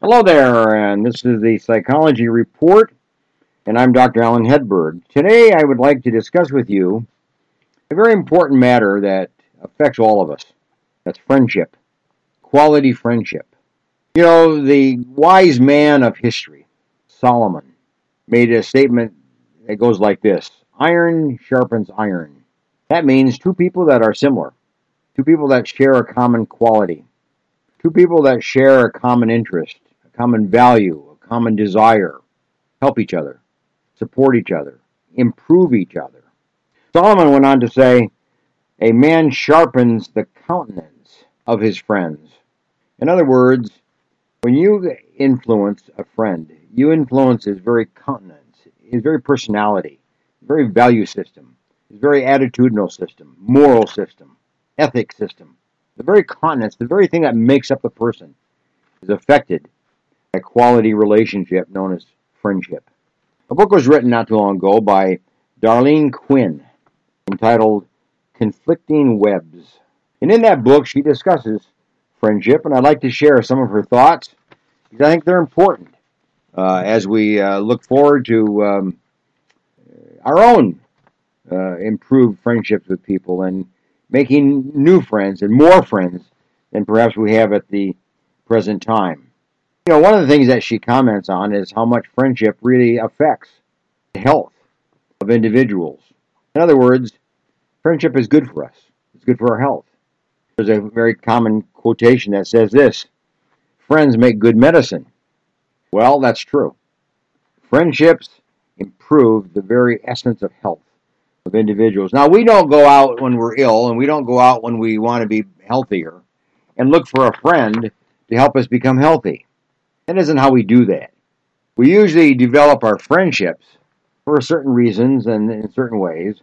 Hello there, and this is the Psychology Report, and I'm Dr. Alan Hedberg. Today I would like to discuss with you a very important matter that affects all of us. That's friendship, quality friendship. You know, the wise man of history, Solomon, made a statement that goes like this Iron sharpens iron. That means two people that are similar, two people that share a common quality, two people that share a common interest common value, a common desire, help each other, support each other, improve each other. Solomon went on to say, A man sharpens the countenance of his friends. In other words, when you influence a friend, you influence his very countenance, his very personality, his very value system, his very attitudinal system, moral system, ethic system. The very countenance, the very thing that makes up the person, is affected a quality relationship known as friendship. A book was written not too long ago by Darlene Quinn entitled Conflicting Webs. And in that book, she discusses friendship, and I'd like to share some of her thoughts because I think they're important uh, as we uh, look forward to um, our own uh, improved friendships with people and making new friends and more friends than perhaps we have at the present time. You know, one of the things that she comments on is how much friendship really affects the health of individuals. In other words, friendship is good for us. It's good for our health. There's a very common quotation that says this Friends make good medicine. Well, that's true. Friendships improve the very essence of health of individuals. Now, we don't go out when we're ill and we don't go out when we want to be healthier and look for a friend to help us become healthy. That isn't how we do that. We usually develop our friendships for certain reasons and in certain ways.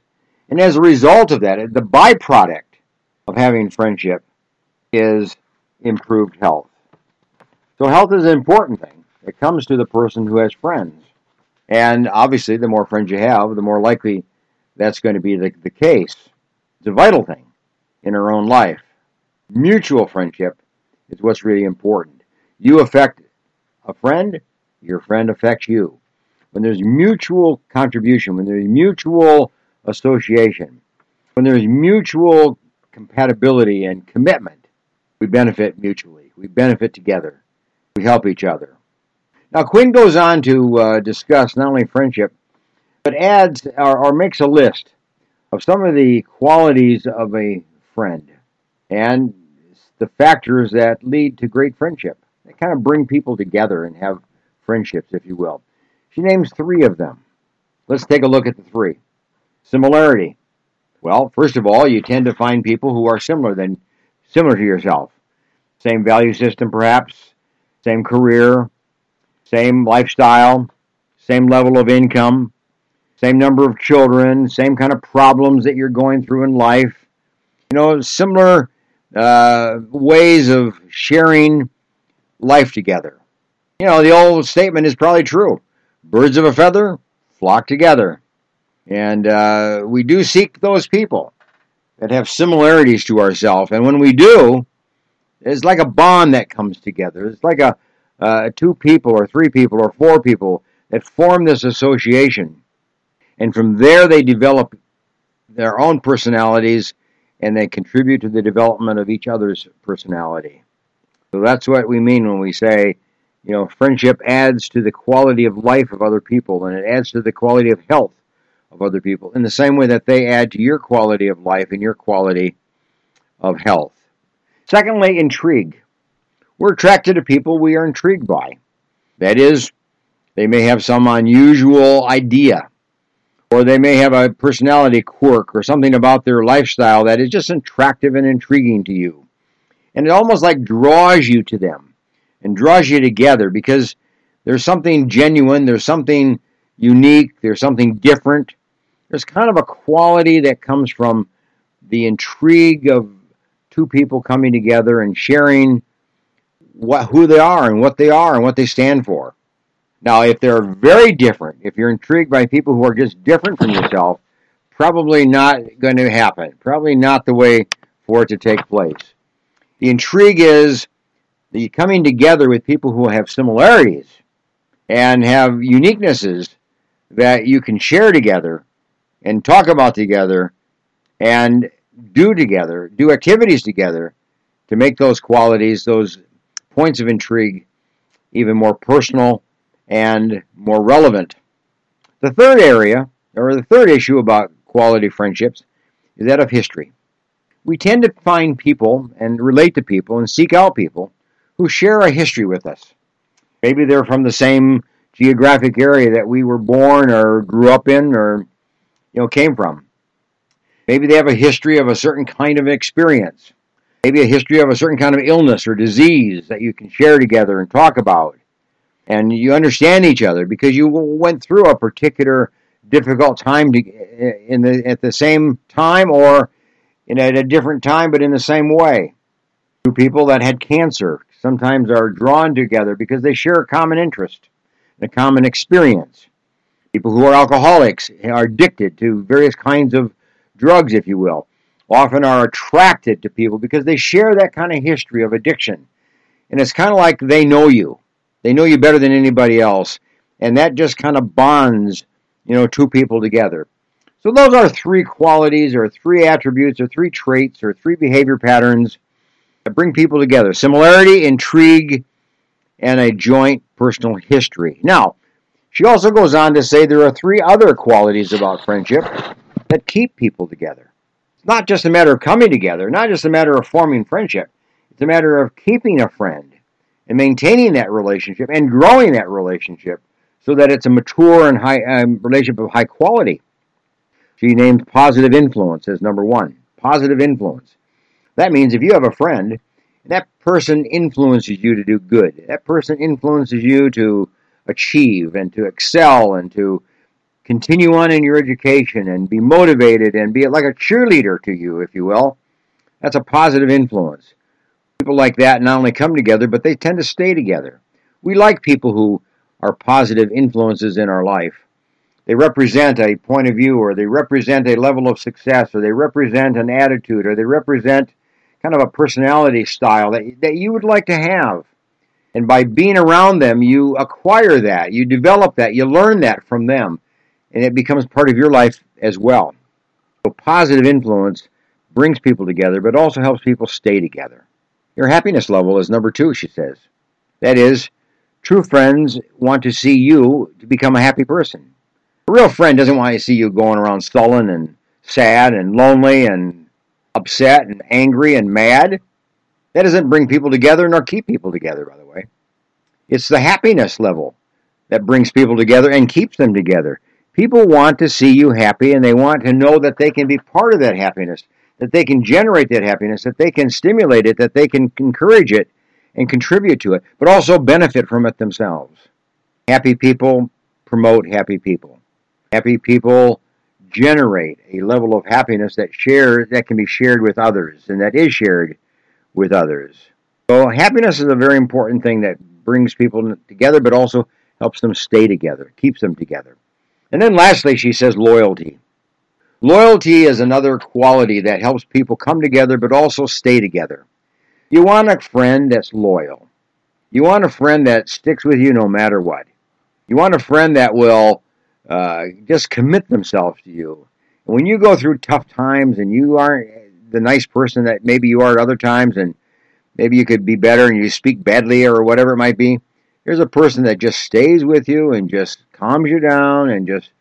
And as a result of that, the byproduct of having friendship is improved health. So health is an important thing. It comes to the person who has friends. And obviously, the more friends you have, the more likely that's going to be the, the case. It's a vital thing in our own life. Mutual friendship is what's really important. You affect a friend, your friend affects you. When there's mutual contribution, when there's mutual association, when there's mutual compatibility and commitment, we benefit mutually. We benefit together. We help each other. Now, Quinn goes on to uh, discuss not only friendship, but adds or, or makes a list of some of the qualities of a friend and the factors that lead to great friendship. They kind of bring people together and have friendships, if you will. She names three of them. Let's take a look at the three. Similarity. Well, first of all, you tend to find people who are similar than similar to yourself. Same value system, perhaps, same career, same lifestyle, same level of income, same number of children, same kind of problems that you're going through in life. You know, similar uh, ways of sharing life together. You know, the old statement is probably true birds of a feather flock together. And uh, we do seek those people that have similarities to ourselves. And when we do, it's like a bond that comes together. It's like a uh, two people or three people or four people that form this association. And from there, they develop their own personalities and they contribute to the development of each other's personality. So that's what we mean when we say, you know, friendship adds to the quality of life of other people and it adds to the quality of health of other people in the same way that they add to your quality of life and your quality of health. Secondly, intrigue. We're attracted to people we are intrigued by. That is, they may have some unusual idea, or they may have a personality quirk or something about their lifestyle that is just attractive and intriguing to you and it almost like draws you to them and draws you together because there's something genuine, there's something unique, there's something different. There's kind of a quality that comes from the intrigue of two people coming together and sharing what who they are and what they are and what they stand for. Now, if they're very different, if you're intrigued by people who are just different from yourself, probably not going to happen. Probably not the way for it to take place. The intrigue is The coming together with people who have similarities and have uniquenesses that you can share together and talk about together and do together, do activities together to make those qualities, those points of intrigue, even more personal and more relevant. The third area, or the third issue about quality friendships, is that of history. We tend to find people and relate to people and seek out people who share a history with us. Maybe they're from the same geographic area that we were born or grew up in or you know came from. Maybe they have a history of a certain kind of experience. Maybe a history of a certain kind of illness or disease that you can share together and talk about. And you understand each other because you went through a particular difficult time to, in the, at the same time or in at a different time but in the same way. Two people that had cancer sometimes are drawn together because they share a common interest, a common experience. People who are alcoholics are addicted to various kinds of drugs, if you will, often are attracted to people because they share that kind of history of addiction. And it's kind of like they know you. They know you better than anybody else. And that just kind of bonds, you know, two people together. So those are three qualities or three attributes or three traits or three behavior patterns that bring people together. Similarity, intrigue, and a joint personal history. Now, she also goes on to say there are three other qualities about friendship that keep people together. It's not just a matter of coming together, not just a matter of forming friendship. It's a matter of keeping a friend and maintaining that relationship and growing that relationship so that it's a mature and high um, relationship of high quality. She names positive influence as number one. Positive influence. That means if you have a friend, and that person influences you to do good. That person influences you to achieve and to excel and to continue on in your education and be motivated and be like a cheerleader to you, if you will. That's a positive influence. People like that not only come together, but they tend to stay together. We like people who are positive influences in our life. They represent a point of view, or they represent a level of success, or they represent an attitude, or they represent kind of a personality style that, that you would like to have. And by being around them, you acquire that, you develop that, you learn that from them and it becomes part of your life as well. So positive influence brings people together, but also helps people stay together. Your happiness level is number two, she says. That is, true friends want to see you to become a happy person. A real friend doesn't want to see you going around sullen and sad and lonely and upset and angry and mad. That doesn't bring people together nor keep people together, by the way. It's the happiness level that brings people together and keeps them together. People want to see you happy and they want to know that they can be part of that happiness, that they can generate that happiness, that they can stimulate it, that they can encourage it and contribute to it, but also benefit from it themselves. Happy people promote happy people. Happy people generate a level of happiness that shares that can be shared with others and that is shared with others. So happiness is a very important thing that brings people together but also helps them stay together, keeps them together. And then lastly, she says loyalty. Loyalty is another quality that helps people come together but also stay together. You want a friend that's loyal. You want a friend that sticks with you no matter what. You want a friend that will uh, just commit themselves to you. And when you go through tough times and you aren't the nice person that maybe you are at other times, and maybe you could be better and you speak badly or whatever it might be, there's a person that just stays with you and just calms you down and just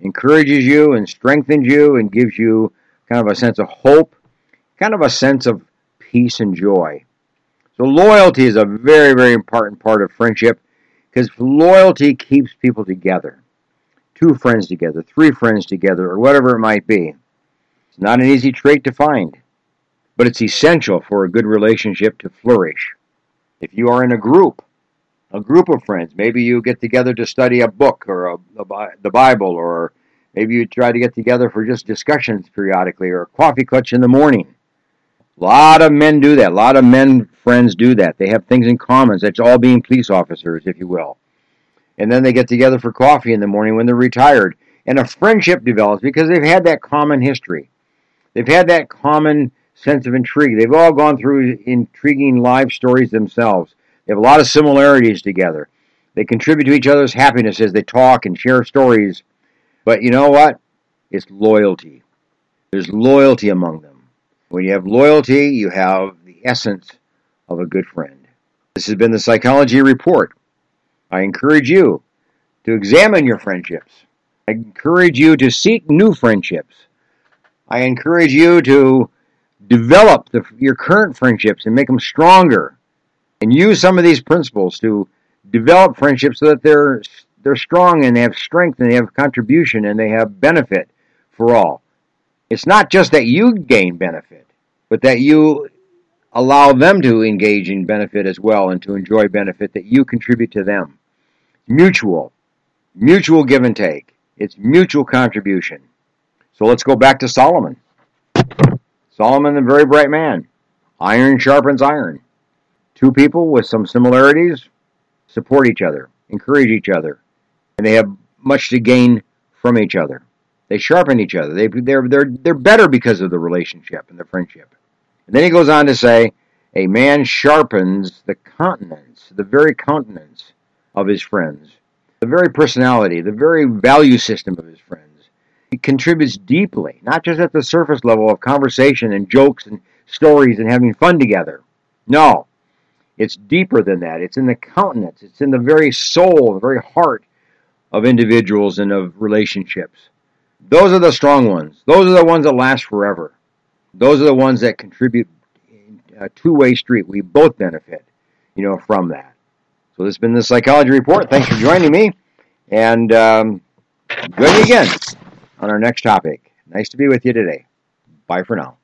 encourages you and strengthens you and gives you kind of a sense of hope, kind of a sense of peace and joy. So loyalty is a very, very important part of friendship because loyalty keeps people together. Two friends together, three friends together, or whatever it might be. It's not an easy trait to find, but it's essential for a good relationship to flourish. If you are in a group a group of friends. Maybe you get together to study a book or a, a, the Bible, or maybe you try to get together for just discussions periodically or coffee clutch in the morning. A lot of men do that. A lot of men friends do that. They have things in common. That's all being police officers, if you will. And then they get together for coffee in the morning when they're retired. And a friendship develops because they've had that common history. They've had that common sense of intrigue. They've all gone through intriguing life stories themselves They have a lot of similarities together. They contribute to each other's happiness as they talk and share stories. But you know what? It's loyalty. There's loyalty among them. When you have loyalty, you have the essence of a good friend. This has been the Psychology Report. I encourage you to examine your friendships. I encourage you to seek new friendships. I encourage you to develop the, your current friendships and make them stronger and use some of these principles to develop friendships so that they're they're strong and they have strength and they have contribution and they have benefit for all. It's not just that you gain benefit, but that you allow them to engage in benefit as well and to enjoy benefit that you contribute to them. Mutual. Mutual give and take. It's mutual contribution. So let's go back to Solomon. Solomon, the very bright man. Iron sharpens iron. Two people with some similarities support each other, encourage each other, and they have much to gain from each other. They sharpen each other. They, they're, they're, they're better because of the relationship and the friendship. And then he goes on to say, a man sharpens the countenance, the very countenance of his friends, the very personality, the very value system of his friends. He contributes deeply, not just at the surface level of conversation and jokes and stories and having fun together. No, it's deeper than that. It's in the countenance, it's in the very soul, the very heart of individuals and of relationships. Those are the strong ones. Those are the ones that last forever. Those are the ones that contribute a two-way street. We both benefit, you know, from that. So this has been the Psychology Report. Thanks for joining me, and um, again on our next topic. Nice to be with you today. Bye for now.